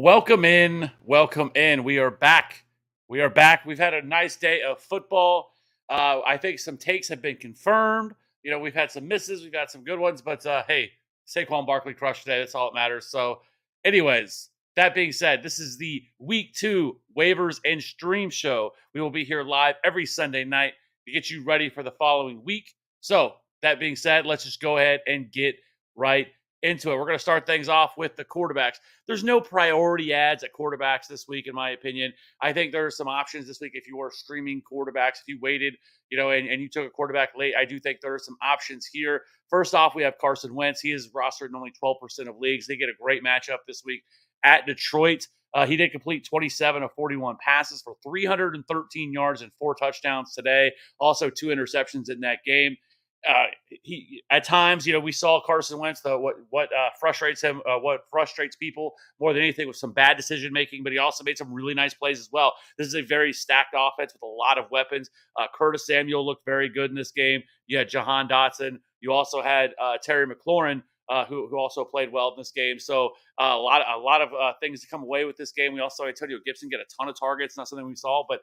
Welcome in, welcome in. We are back. We are back. We've had a nice day of football. Uh, I think some takes have been confirmed. You know, we've had some misses, we've got some good ones, but uh, hey, Saquon Barkley crushed today. That's all that matters. So, anyways, that being said, this is the week two waivers and stream show. We will be here live every Sunday night to get you ready for the following week. So, that being said, let's just go ahead and get right into it. We're going to start things off with the quarterbacks. There's no priority ads at quarterbacks this week, in my opinion. I think there are some options this week if you are streaming quarterbacks. If you waited, you know, and, and you took a quarterback late, I do think there are some options here. First off, we have Carson Wentz. He is rostered in only 12% of leagues. They get a great matchup this week at Detroit. Uh, he did complete 27 of 41 passes for 313 yards and four touchdowns today. Also, two interceptions in that game uh, he at times, you know, we saw Carson Wentz. The what what uh, frustrates him, uh, what frustrates people more than anything, was some bad decision making. But he also made some really nice plays as well. This is a very stacked offense with a lot of weapons. Uh, Curtis Samuel looked very good in this game. You had Jahan Dotson. You also had uh, Terry McLaurin, uh, who, who also played well in this game. So uh, a lot a lot of uh, things to come away with this game. We also saw Antonio Gibson get a ton of targets. Not something we saw, but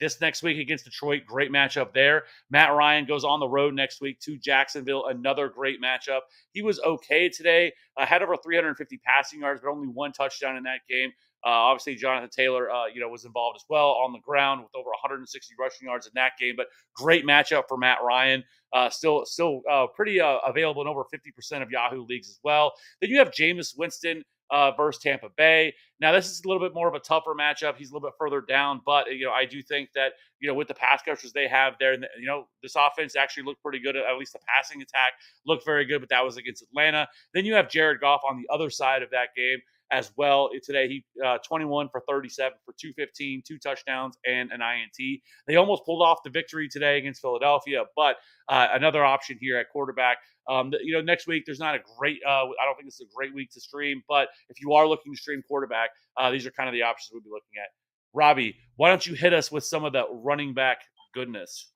this next week against Detroit, great matchup there. Matt Ryan goes on the road next week to Jacksonville, another great matchup. He was okay today. Uh, had over 350 passing yards, but only one touchdown in that game. Uh, obviously, Jonathan Taylor, uh, you know, was involved as well on the ground with over 160 rushing yards in that game. But great matchup for Matt Ryan. Uh, still, still uh, pretty uh, available in over 50% of Yahoo leagues as well. Then you have Jameis Winston uh, versus Tampa Bay. Now, this is a little bit more of a tougher matchup. He's a little bit further down, but you know, I do think that you know with the pass catchers they have there, you know, this offense actually looked pretty good. At least the passing attack looked very good, but that was against Atlanta. Then you have Jared Goff on the other side of that game as well. Today, he uh, 21 for 37 for 215, two touchdowns, and an INT. They almost pulled off the victory today against Philadelphia, but uh, another option here at quarterback. Um, you know, next week there's not a great. Uh, I don't think this is a great week to stream, but if you are looking to stream quarterback, uh, these are kind of the options we'll be looking at. Robbie, why don't you hit us with some of the running back goodness?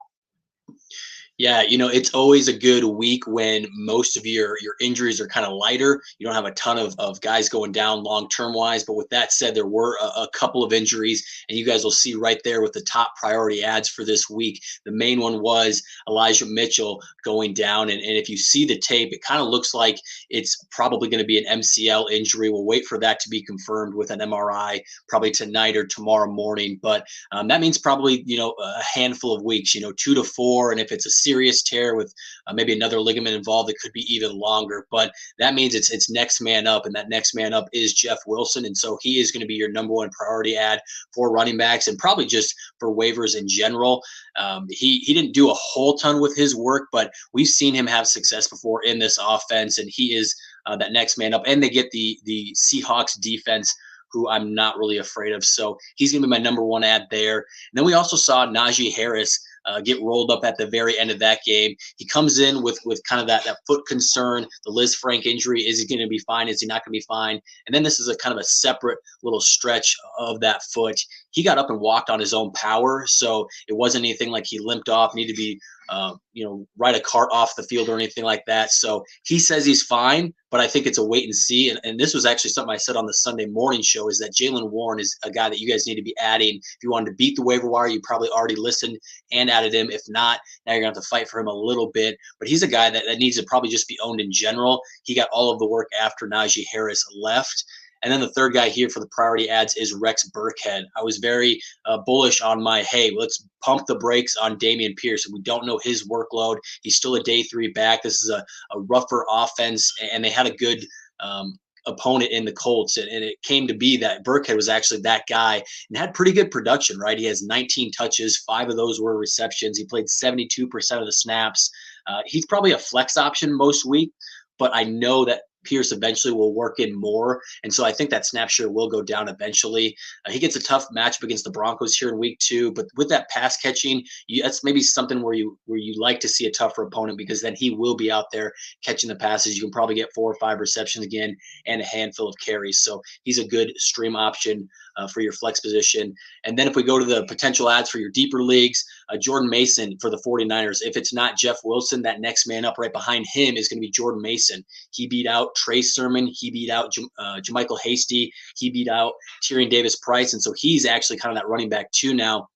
Yeah, you know, it's always a good week when most of your your injuries are kind of lighter. You don't have a ton of, of guys going down long term wise. But with that said, there were a, a, couple of injuries, and you guys will see right there with the top priority ads for this week. The main one was Elijah Mitchell going down. And, and if you see the tape, it kind of looks like it's probably going to be an MCL injury. We'll wait for that to be confirmed with an MRI probably tonight or tomorrow morning. But um, that means probably, you know, a handful of weeks, you know, two to four. And if it's a serious tear with uh, maybe another ligament involved, that could be even longer. But that means it's it's next man up, and that next man up is Jeff Wilson, and so he is going to be your number one priority ad for running backs, and probably just for waivers in general. Um, he he didn't do a whole ton with his work, but we've seen him have success before in this offense, and he is uh, that next man up. And they get the the Seahawks defense who I'm not really afraid of. So he's going to be my number one ad there. And then we also saw Najee Harris uh, get rolled up at the very end of that game. He comes in with with kind of that that foot concern, the Lisfranc injury. Is he going to be fine? Is he not going to be fine? And then this is a kind of a separate little stretch of that foot. He got up and walked on his own power, so it wasn't anything like he limped off, needed to be uh, you know, ride a cart off the field or anything like that. So he says he's fine, but I think it's a wait and see. And, and this was actually something I said on the Sunday morning show is that Jaylen Warren is a guy that you guys need to be adding. If you wanted to beat the waiver wire, you probably already listened and added him. If not, now you're going to have to fight for him a little bit. But he's a guy that, that needs to probably just be owned in general. He got all of the work after Najee Harris left. And then the third guy here for the priority ads is Rex Burkhead. I was very uh, bullish on my, hey, let's pump the brakes on Dameon Pierce. We don't know his workload. He's still a day three back. This is a, a rougher offense, and they had a good um, opponent in the Colts. And, and, it came to be that Burkhead was actually that guy and had pretty good production, right? He has 19 touches, five of those were receptions. He played 72% of the snaps. Uh, he's probably a flex option most week, but I know that Pierce eventually will work in more. And so I think that snap share will go down eventually. Uh, he gets a tough matchup against the Broncos here in week two, but with that pass catching, you, that's maybe something where you where you like to see a tougher opponent because then he will be out there catching the passes. You can probably get four or five receptions again and a handful of carries. So he's a good stream option uh, for your flex position. And then if we go to the potential ads for your deeper leagues, uh, Jordan Mason for the 49ers. If it's not Jeff Wilson, that next man up right behind him is going to be Jordan Mason. He beat out Trey Sermon. He beat out uh, JaMycal Hasty. He beat out Tyrion Davis Price. And so he's actually kind of that running back too now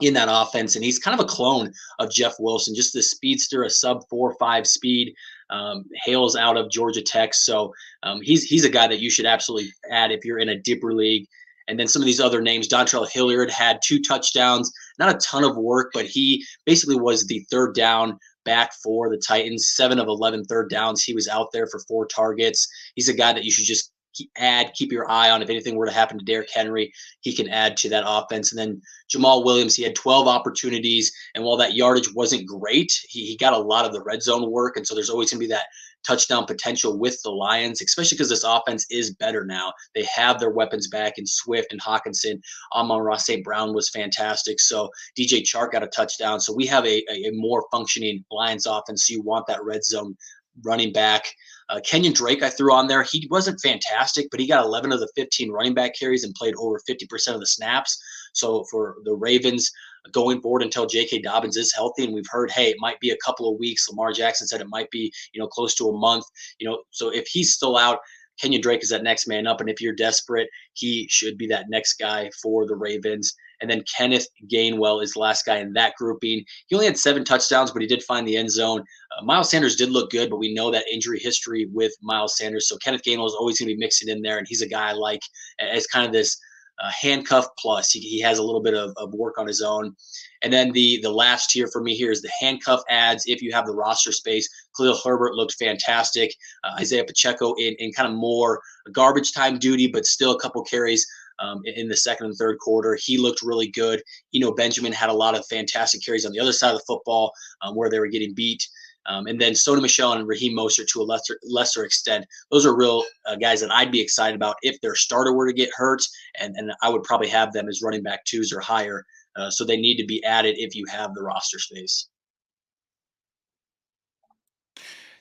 in that offense. And he's kind of a clone of Jeff Wilson, just the speedster, a sub four five speed. Um, hails out of Georgia Tech, so um, he's he's a guy that you should absolutely add if you're in a deeper league. And then some of these other names, Dontrell Hilliard had two touchdowns, not a ton of work, but he basically was the third down back for the Titans. Seven of 11 third downs. He was out there for four targets. He's a guy that you should just add, keep your eye on. If anything were to happen to Derrick Henry, he can add to that offense. And then Jamaal Williams, he had 12 opportunities. And while that yardage wasn't great, he, he got a lot of the red zone work. And so there's always going to be that touchdown potential with the Lions, especially because this offense is better now. They have their weapons back in Swift and Hockenson. Amon-Ra St. Brown was fantastic. So DJ Chark got a touchdown. So we have a, a, a more functioning Lions offense. So you want that red zone running back. Uh, Kenyon Drake, I threw on there. He wasn't fantastic, but he got 11 of the 15 running back carries and played over 50% of the snaps. So for the Ravens going forward until J.K. Dobbins is healthy, and we've heard, hey, it might be a couple of weeks. Lamar Jackson said it might be, you know, close to a month. You know, so if he's still out, Kenyon Drake is that next man up, and if you're desperate, he should be that next guy for the Ravens. And then Kenneth Gainwell is the last guy in that grouping. He only had seven touchdowns, but he did find the end zone. Uh, Miles Sanders did look good, but we know that injury history with Miles Sanders. So Kenneth Gainwell is always going to be mixing in there, and he's a guy I like as kind of this uh, handcuff plus. He, he, has a little bit of, of, work on his own. And then the the last tier for me here is the handcuff ads. If you have the roster space, Khalil Herbert looked fantastic. Uh, Isaiah Pacheco in, in kind of more garbage time duty, but still a couple carries um, in the second and third quarter. He looked really good. You know, Benjamin had a lot of fantastic carries on the other side of the football um, where they were getting beat. Um, and then Sony Michel and Raheem Mostert to a lesser lesser extent. Those are real uh, guys that I'd be excited about if their starter were to get hurt, and, and I would probably have them as running back twos or higher. Uh, so they need to be added if you have the roster space.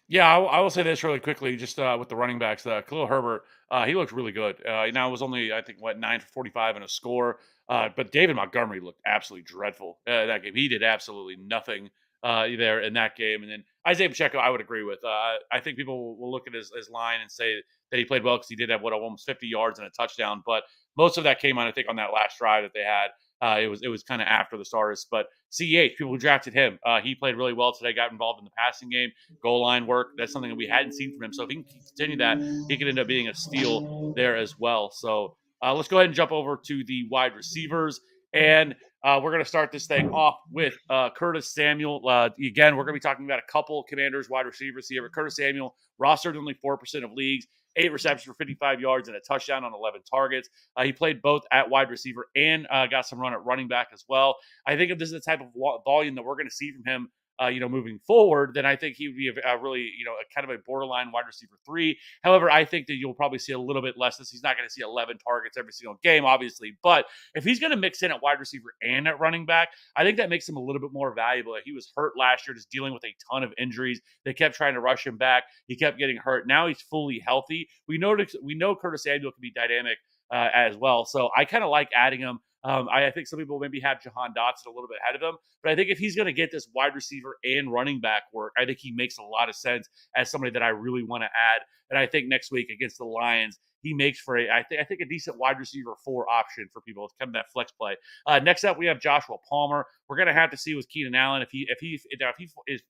Yeah, I, I will say this really quickly, just uh, with the running backs. Uh, Khalil Herbert, uh, he looked really good. Uh, now it was only I think what nine for forty-five and a score. Uh, but David Montgomery looked absolutely dreadful uh, that game. He did absolutely nothing uh, there in that game. And then Isaiah Pacheco, I would agree with. Uh, I think people will look at his, his line and say that he played well because he did have what almost 50 yards and a touchdown. But most of that came on, I think, on that last drive that they had. Uh, it was it was kind of after the stars, but CEH people who drafted him, uh, he played really well today. Got involved in the passing game, goal line work. That's something that we hadn't seen from him. So if he can continue that, he could end up being a steal there as well. So uh, let's go ahead and jump over to the wide receivers, and uh, we're going to start this thing off with uh, Curtis Samuel. Uh, again, we're going to be talking about a couple commanders wide receivers here. But Curtis Samuel rostered only four percent of leagues eight receptions for 55 yards and a touchdown on 11 targets. Uh, he played both at wide receiver and uh, got some run at running back as well. I think if this is the type of volume that we're going to see from him uh, you know, moving forward, then I think he would be a, a, really, you know, a kind of a borderline wide receiver three. However, I think that you'll probably see a little bit less. This he's not going to see 11 targets every single game, obviously, but if he's going to mix in at wide receiver and at running back, I think that makes him a little bit more valuable. He was hurt last year, just dealing with a ton of injuries. They kept trying to rush him back. He kept getting hurt. Now he's fully healthy. We know we know Curtis Samuel can be dynamic uh, as well. So I kind of like adding him um, I, I, think some people maybe have Jahan Dotson a little bit ahead of him, but I think if he's going to get this wide receiver and running back work, I think he makes a lot of sense as somebody that I really want to add. And I think next week against the Lions, he makes for a I think I think a decent wide receiver four option for people. Kind of that flex play. Uh, next up, we have Joshua Palmer. We're gonna have to see with Keenan Allen if he if he if he is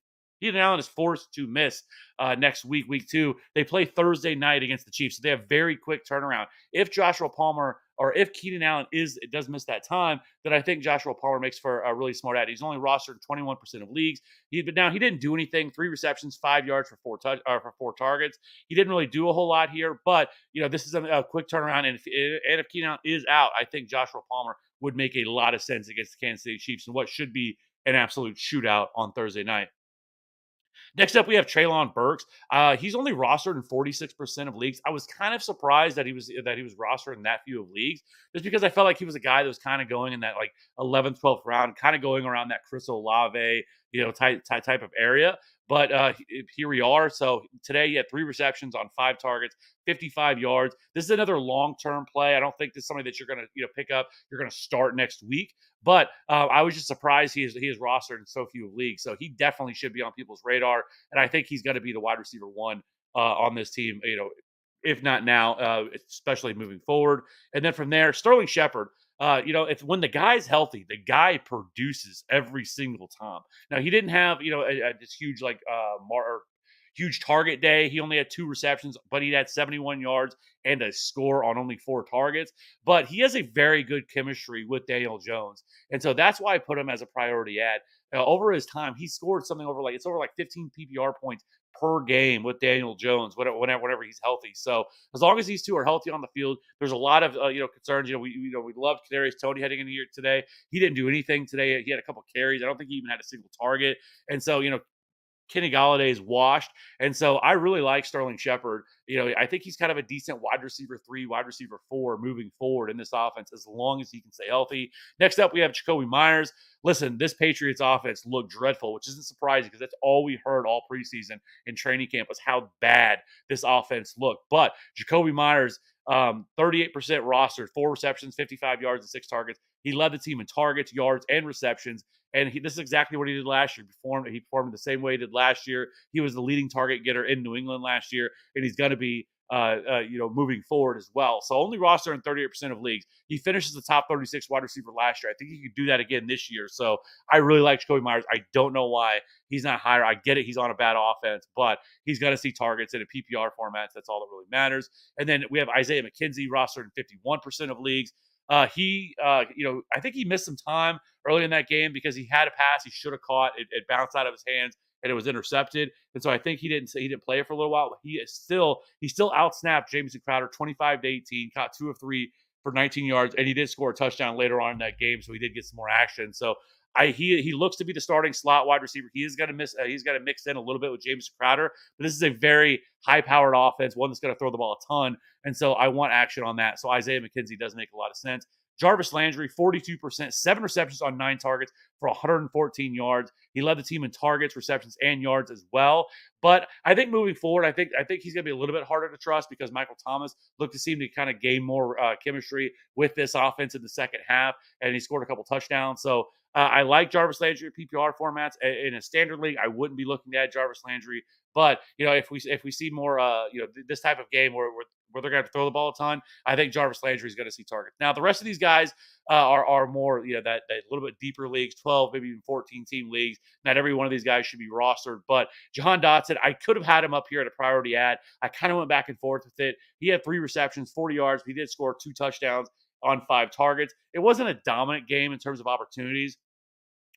Keenan Allen is forced to miss uh, next week, week two. They play Thursday night against the Chiefs, so they have very quick turnaround. If Joshua Palmer or if Keenan Allen is it does miss that time, then I think Joshua Palmer makes for a really smart ad. He's only rostered 21% of leagues. He but now he didn't do anything. Three receptions, five yards for four touch uh, for four targets. He didn't really do a whole lot here, but you know this is a, a quick turnaround. And if and if Keenan Allen is out, I think Joshua Palmer would make a lot of sense against the Kansas City Chiefs and what should be an absolute shootout on Thursday night. Next up, we have Treylon Burks. Uh, he's only rostered in 46% of leagues. I was kind of surprised that he was that he was rostered in that few of leagues, just because I felt like he was a guy that was kind of going in that like 11th, 12th round, kind of going around that Chris Olave, you know, type type, type of area. But uh, here we are. So today he had three receptions on five targets, 55 yards. This is another long-term play. I don't think this is something that you're going to you know pick up. You're going to start next week. But uh, I was just surprised he is he is rostered in so few leagues. So he definitely should be on people's radar, and I think he's going to be the wide receiver one uh, on this team. You know, if not now, uh, especially moving forward. And then from there, Sterling Shepard. Uh, you know, if when the guy's healthy, the guy produces every single time. Now he didn't have, you know, a, a, this huge like uh mar- huge target day. He only had two receptions, but he had 71 yards and a score on only four targets. But he has a very good chemistry with Daniel Jones. And so that's why I put him as a priority ad. Uh, over his time, he scored something over like it's over like 15 PPR points per game with Daniel Jones whenever, whenever he's healthy. So as long as these two are healthy on the field, there's a lot of uh, you know concerns. You know, we you know we loved Kadarius Toney heading into here today. He didn't do anything today. He had a couple carries. I don't think he even had a single target. And so you know Kenny is washed. And so I really like Sterling Shepard. You know, I think he's kind of a decent wide receiver three, wide receiver four moving forward in this offense as long as he can stay healthy. Next up, we have Jakobi Meyers. Listen, this Patriots offense looked dreadful, which isn't surprising because that's all we heard all preseason in training camp was how bad this offense looked. But Jakobi Meyers, um, 38% rostered, four receptions, 55 yards, and six targets. He led the team in targets, yards, and receptions. And he, this is exactly what he did last year. He performed, he performed the same way he did last year. He was the leading target getter in New England last year, and he's going to be, uh, uh, you know, moving forward as well. So only roster in 38% of leagues. He finishes the top 36 wide receiver last year. I think he could do that again this year. So I really like Jakobi Meyers. I don't know why he's not higher. I get it. He's on a bad offense, but he's going to see targets in a PPR format. That's all that really matters. And then we have Isaiah McKenzie rostered in 51% of leagues. Uh, he, uh, you know, I think he missed some time early in that game because he had a pass he should have caught. It, it, bounced out of his hands and it was intercepted. And so I think he didn't say he didn't play it for a little while. He is still he still outsnapped Jamison Crowder 25 to 18, caught two of three for 19 yards, and he did score a touchdown later on in that game. So he did get some more action. So I he he looks to be the starting slot wide receiver. He is going to miss. Uh, he's got to mix in a little bit with James Crowder, but this is a very high powered offense, one that's going to throw the ball a ton, and so I want action on that. So Isaiah McKenzie does make a lot of sense. Jarvis Landry, 42%, seven receptions on nine targets for 114 yards. He led the team in targets, receptions, and yards as well. But I think moving forward, I think I think he's going to be a little bit harder to trust because Michael Thomas looked to seem to kind of gain more uh, chemistry with this offense in the second half, and he scored a couple touchdowns. So uh, I like Jarvis Landry PPR formats in a standard league. I wouldn't be looking add Jarvis Landry, but you know if we if we see more uh, you know this type of game where, where where they're going to throw the ball a ton, I think Jarvis Landry is going to see targets. Now, the rest of these guys uh, are are more, you know, that, that little bit deeper leagues, 12, maybe even 14 team leagues. Not every one of these guys should be rostered, but Jahan Dotson, I could have had him up here at a priority ad. I kind of went back and forth with it. He had three receptions, 40 yards, he did score two touchdowns on five targets. It wasn't a dominant game in terms of opportunities,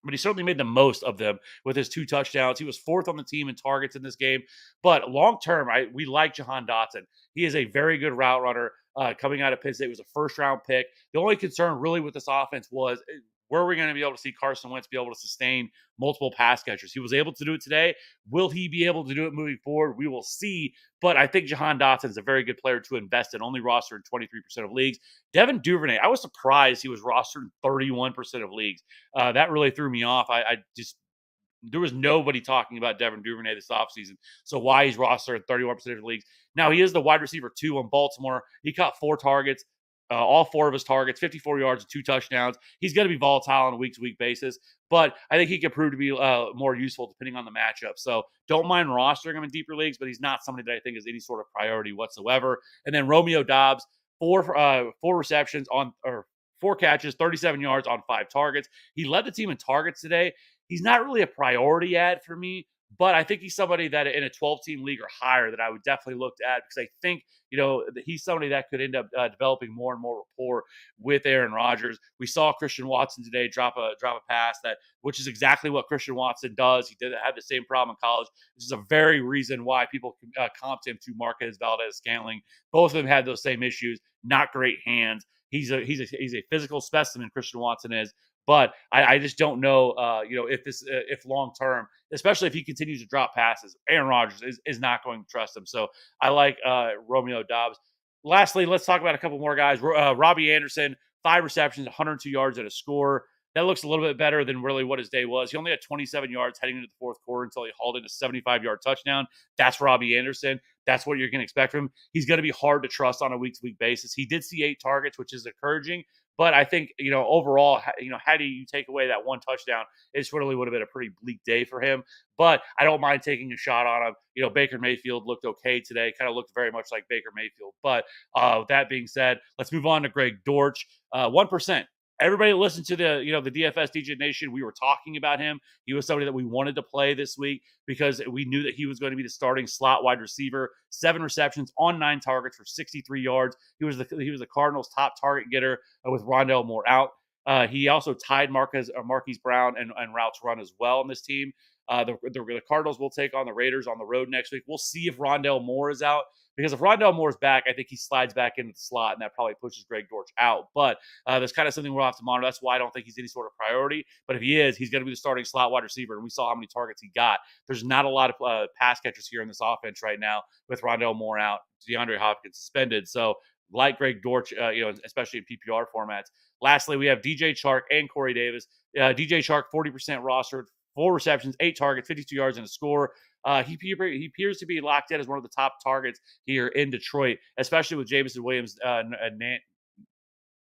but he certainly made the most of them with his two touchdowns. He was fourth on the team in targets in this game. But long term, I we like Jahan Dotson. He is a very good route runner. Uh, coming out of Penn State, was a first round pick. The only concern really with this offense was where are we going to be able to see Carson Wentz be able to sustain multiple pass catchers? He was able to do it today. Will he be able to do it moving forward? We will see. But I think Jahan Dotson is a very good player to invest in, only rostered in 23% of leagues. Devin Duvernay, I was surprised he was rostered in 31% of leagues. Uh, that really threw me off. I, I just there was nobody talking about Devin Duvernay this offseason. So why he's rostered in 31% of leagues. Now he is the wide receiver two on Baltimore. He caught four targets uh, all four of his targets, 54 yards and two touchdowns. He's going to be volatile on a week to week basis, but I think he could prove to be uh, more useful depending on the matchup. So don't mind rostering him in deeper leagues, but he's not somebody that I think is any sort of priority whatsoever. And then Romeo Doubs, four uh, four receptions on or four catches, 37 yards on five targets. He led the team in targets today. He's not really a priority ad for me, but I think he's somebody that in a 12 team league or higher that I would definitely look at because I think, you know, he's somebody that could end up uh, developing more and more rapport with Aaron Rodgers. We saw Christian Watson today drop a drop a pass that which is exactly what Christian Watson does. He did have the same problem in college. This is a very reason why people uh, comped him to Marquez Valdes-Scantling. Both of them had those same issues, not great hands. He's a he's a he's a physical specimen. Christian Watson is, but I, I just don't know, uh, you know, if this uh, if long term, especially if he continues to drop passes, Aaron Rodgers is, is not going to trust him. So I like uh, Romeo Doubs. Lastly, let's talk about a couple more guys. Uh, Robbie Anderson, five receptions, 102 yards at a score. That looks a little bit better than really what his day was. He only had 27 yards heading into the fourth quarter until he hauled in a 75 yard touchdown. That's Robbie Anderson. That's what you're going to expect from him. He's going to be hard to trust on a week to week basis. He did see eight targets, which is encouraging. But I think, you know, overall, you know, how do you take away that one touchdown? It really would have been a pretty bleak day for him. But I don't mind taking a shot on him. You know, Baker Mayfield looked okay today, kind of looked very much like Baker Mayfield. But uh, that being said, let's move on to Greg Dortch. Uh, 1% everybody listened to the you know the DFS DJ Nation. We were talking about him. He was somebody that we wanted to play this week because we knew that he was going to be the starting slot wide receiver. Seven receptions on nine targets for 63 yards. He was the he was the Cardinals' top target getter uh, with Rondale Moore out. Uh, he also tied Marquez, uh, Marquise Brown and, and routes run as well on this team. Uh, the, the, the Cardinals will take on the Raiders on the road next week. We'll see if Rondale Moore is out. Because if Rondale Moore's back, I think he slides back into the slot, and that probably pushes Greg Dortch out. But uh, that's kind of something we'll have to monitor. That's why I don't think he's any sort of priority. But if he is, he's going to be the starting slot wide receiver. And we saw how many targets he got. There's not a lot of uh, pass catchers here in this offense right now with Rondale Moore out, DeAndre Hopkins suspended. So like Greg Dortch, uh, you know, especially in PPR formats. Lastly, we have DJ Chark and Corey Davis. Uh, DJ Chark, 40% rostered, four receptions, eight targets, 52 yards, and a score. Uh, he, he appears to be locked in as one of the top targets here in Detroit, especially with Jameson Williams uh, uh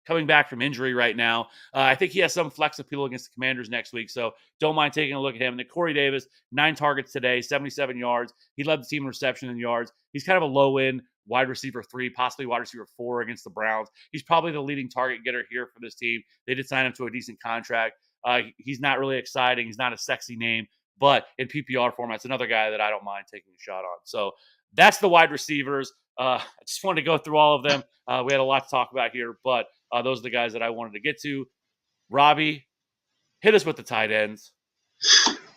coming back from injury right now. Uh, I think he has some flex appeal against the Commanders next week, so don't mind taking a look at him. And then Corey Davis, nine targets today, 77 yards. He led the team in reception and yards. He's kind of a low end wide receiver three, possibly wide receiver four against the Browns. He's probably the leading target getter here for this team. They did sign him to a decent contract. Uh, he's not really exciting. He's not a sexy name, but in PPR format, it's another guy that I don't mind taking a shot on. So that's the wide receivers. Uh, I just wanted to go through all of them. Uh, we had a lot to talk about here, but uh, those are the guys that I wanted to get to. Robbie, hit us with the tight ends.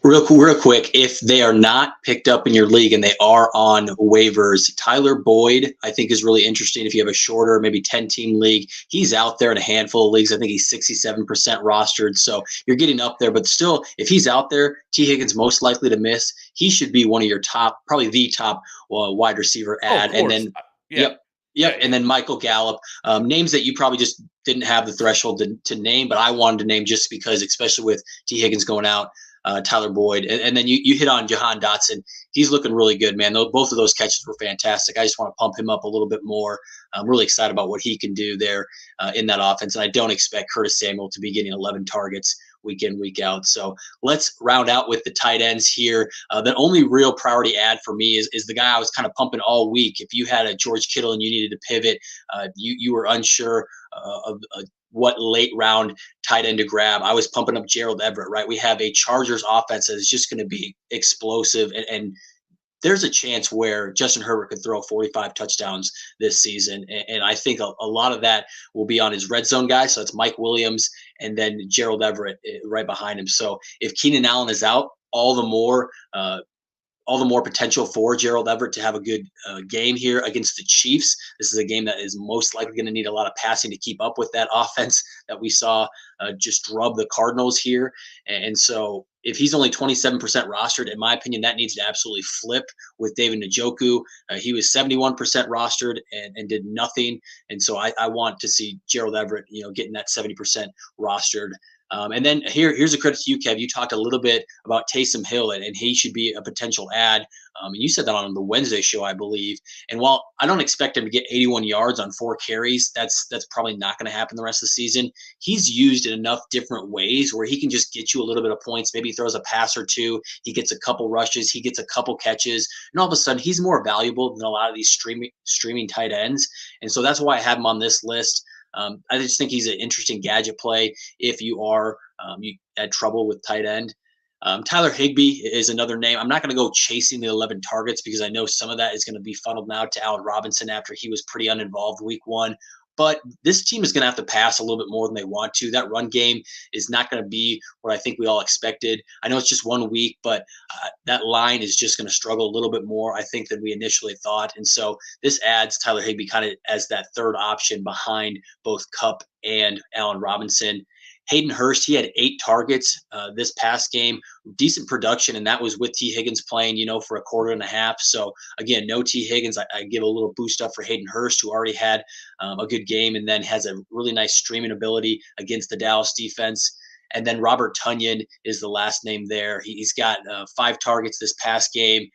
Real, real quick, if they are not picked up in your league and they are on waivers, Tyler Boyd, I think is really interesting. If you have a shorter, maybe 10 team league, he's out there in a handful of leagues. I think he's 67% rostered. So you're getting up there, but still, if he's out there, Tee Higgins most likely to miss. He should be one of your top, probably the top uh, wide receiver ad. Oh, and then, yeah. yep. Yep, and then Michael Gallup, um, names that you probably just didn't have the threshold to, to, name, but I wanted to name just because, especially with Tee Higgins going out, uh, Tyler Boyd, and, and, then you you hit on Jahan Dotson. He's looking really good, man. both of those catches were fantastic. I just want to pump him up a little bit more. I'm really excited about what he can do there uh, in that offense, and I don't expect Curtis Samuel to be getting 11 targets week in, week out. So let's round out with the tight ends here. Uh, the only real priority ad for me is, is the guy I was kind of pumping all week. If you had a George Kittle and you needed to pivot, uh, you, you were unsure uh, of uh, what late round tight end to grab. I was pumping up Gerald Everett, right? We have a Chargers offense that is just going to be explosive and, and there's a chance where Justin Herbert could throw 45 touchdowns this season. And, and I think a, a, lot of that will be on his red zone guys. So it's Mike Williams and then Gerald Everett eh, right behind him. So if Keenan Allen is out, all the more uh, all the more potential for Gerald Everett to have a good uh, game here against the Chiefs. This is a game that is most likely going to need a lot of passing to keep up with that offense that we saw uh, just rub the Cardinals here. And so, if he's only 27% rostered, in my opinion, that needs to absolutely flip with David Njoku. Uh, he was 71% rostered and, and did nothing. And so, I, I want to see Gerald Everett, you know, getting that 70% rostered um, and then here, here's a credit to you, Kev. You talked a little bit about Taysom Hill, and, and he should be a potential ad. Um, and you said that on the Wednesday show, I believe. And while I don't expect him to get 81 yards on four carries, that's that's probably not going to happen the rest of the season. He's used in enough different ways where he can just get you a little bit of points. Maybe he throws a pass or two. He gets a couple rushes. He gets a couple catches, and all of a sudden he's more valuable than a lot of these streaming streaming tight ends. And so that's why I have him on this list. Um, I just think he's an interesting gadget play if you are um, you had trouble with tight end. Um, Tyler Higbee is another name. I'm not going to go chasing the 11 targets because I know some of that is going to be funneled now to Allen Robinson after he was pretty uninvolved week one. But this team is going to have to pass a little bit more than they want to. That run game is not going to be what I think we all expected. I know it's just one week, but uh, that line is just going to struggle a little bit more, I think, than we initially thought. And so this adds Tyler Higbee kind of as that third option behind both Kupp and Allen Robinson. Hayden Hurst, he had eight targets uh, this past game, decent production, and that was with Tee Higgins playing, you know, for a quarter and a half. So again, no Tee Higgins. I, I give a little boost up for Hayden Hurst, who already had um, a good game and then has a really nice streaming ability against the Dallas defense. And then Robert Tonyan is the last name there. He, has got uh, five targets this past game.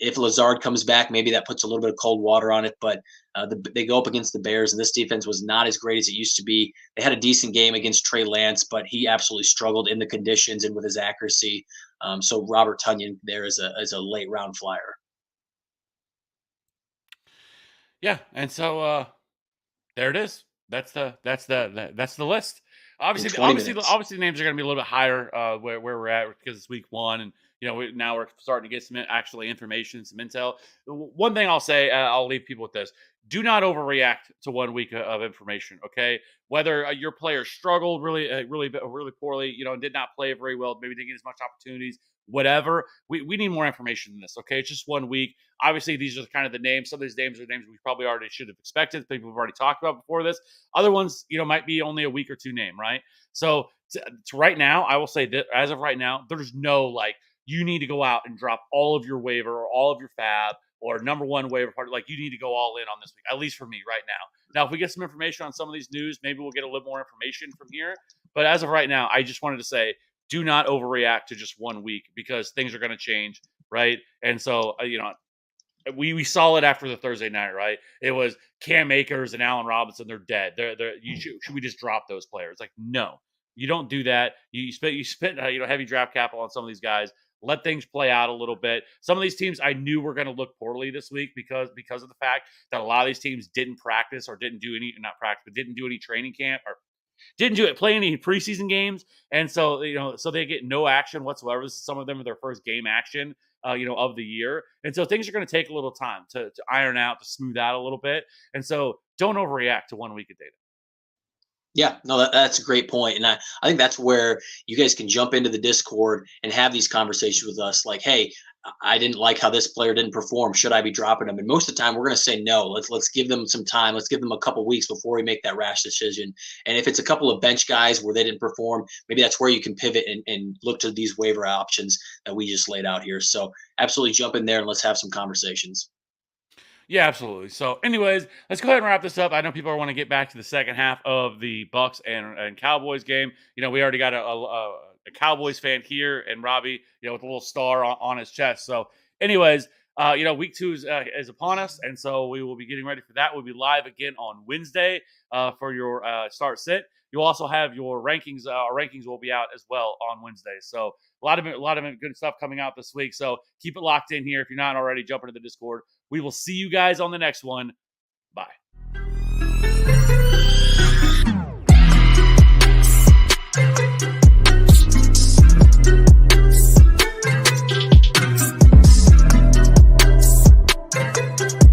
If Lazard comes back, maybe that puts a little bit of cold water on it. But uh, the, they go up against the Bears, and this defense was not as great as it used to be. They had a decent game against Trey Lance, but he absolutely struggled in the conditions and with his accuracy. Um, so Robert Tonyan there is a is a late round flyer. Yeah, and so uh, there it is. That's the that's the, the that's the list. Obviously, obviously, minutes. obviously, the names are going to be a little bit higher uh, where where we're at because it's week one, and you know we, now we're starting to get some actually information, some intel. One thing I'll say, uh, I'll leave people with this: do not overreact to one week of information. Okay, whether uh, your player struggled really, uh, really, really poorly, you know, and did not play very well, maybe didn't get as much opportunities, whatever. We, we need more information than this. Okay, it's just one week. Obviously, these are kind of the names. Some of these names are names we probably already should have expected. People have already talked about before this. Other ones, you know, might be only a week or two name, right? So to, to right now, I will say that as of right now, there's no like you need to go out and drop all of your waiver or all of your FAAB or number one waiver party. Like you need to go all in on this week, at least for me right now. Now, if we get some information on some of these news, maybe we'll get a little more information from here. But as of right now, I just wanted to say do not overreact to just one week because things are going to change, right? And so, uh, you know, we we saw it after the Thursday night, right? It was Cam Akers and Allen Robinson. They're dead. They're they're. You should, should we just drop those players? Like, no, you don't do that. You, you spent you spent uh, you know heavy draft capital on some of these guys. Let things play out a little bit. Some of these teams I knew were going to look poorly this week because because of the fact that a lot of these teams didn't practice or didn't do any not practice, but didn't do any training camp or didn't do it play any preseason games, and so you know so they get no action whatsoever. this is Some of them are their first game action. Uh, you know, of the year. And so things are going to take a little time to, to iron out, to smooth out a little bit. And so don't overreact to one week of data. Yeah, no, that, that's a great point. And I, I think that's where you guys can jump into the Discord and have these conversations with us like, hey, I didn't like how this player didn't perform. Should I be dropping them? And most of the time, we're going to say no. Let's let's give them some time. Let's give them a couple weeks before we make that rash decision. And if it's a couple of bench guys where they didn't perform, maybe that's where you can pivot and, and look to these waiver options that we just laid out here. So absolutely jump in there and let's have some conversations. Yeah, absolutely. So, anyways, let's go ahead and wrap this up. I know people want to get back to the second half of the Bucs and, and Cowboys game. You know, we already got a, a, a Cowboys fan here, and Robbie, you know, with a little star on, on his chest. So, anyways, uh, you know, week two is, uh, is upon us, and so we will be getting ready for that. We'll be live again on Wednesday uh, for your uh, start sit. You'll also have your rankings. Uh, our rankings will be out as well on Wednesday. So a lot of a lot of good stuff coming out this week. So keep it locked in here. If you're not already, jump into the Discord. We will see you guys on the next one. Bye.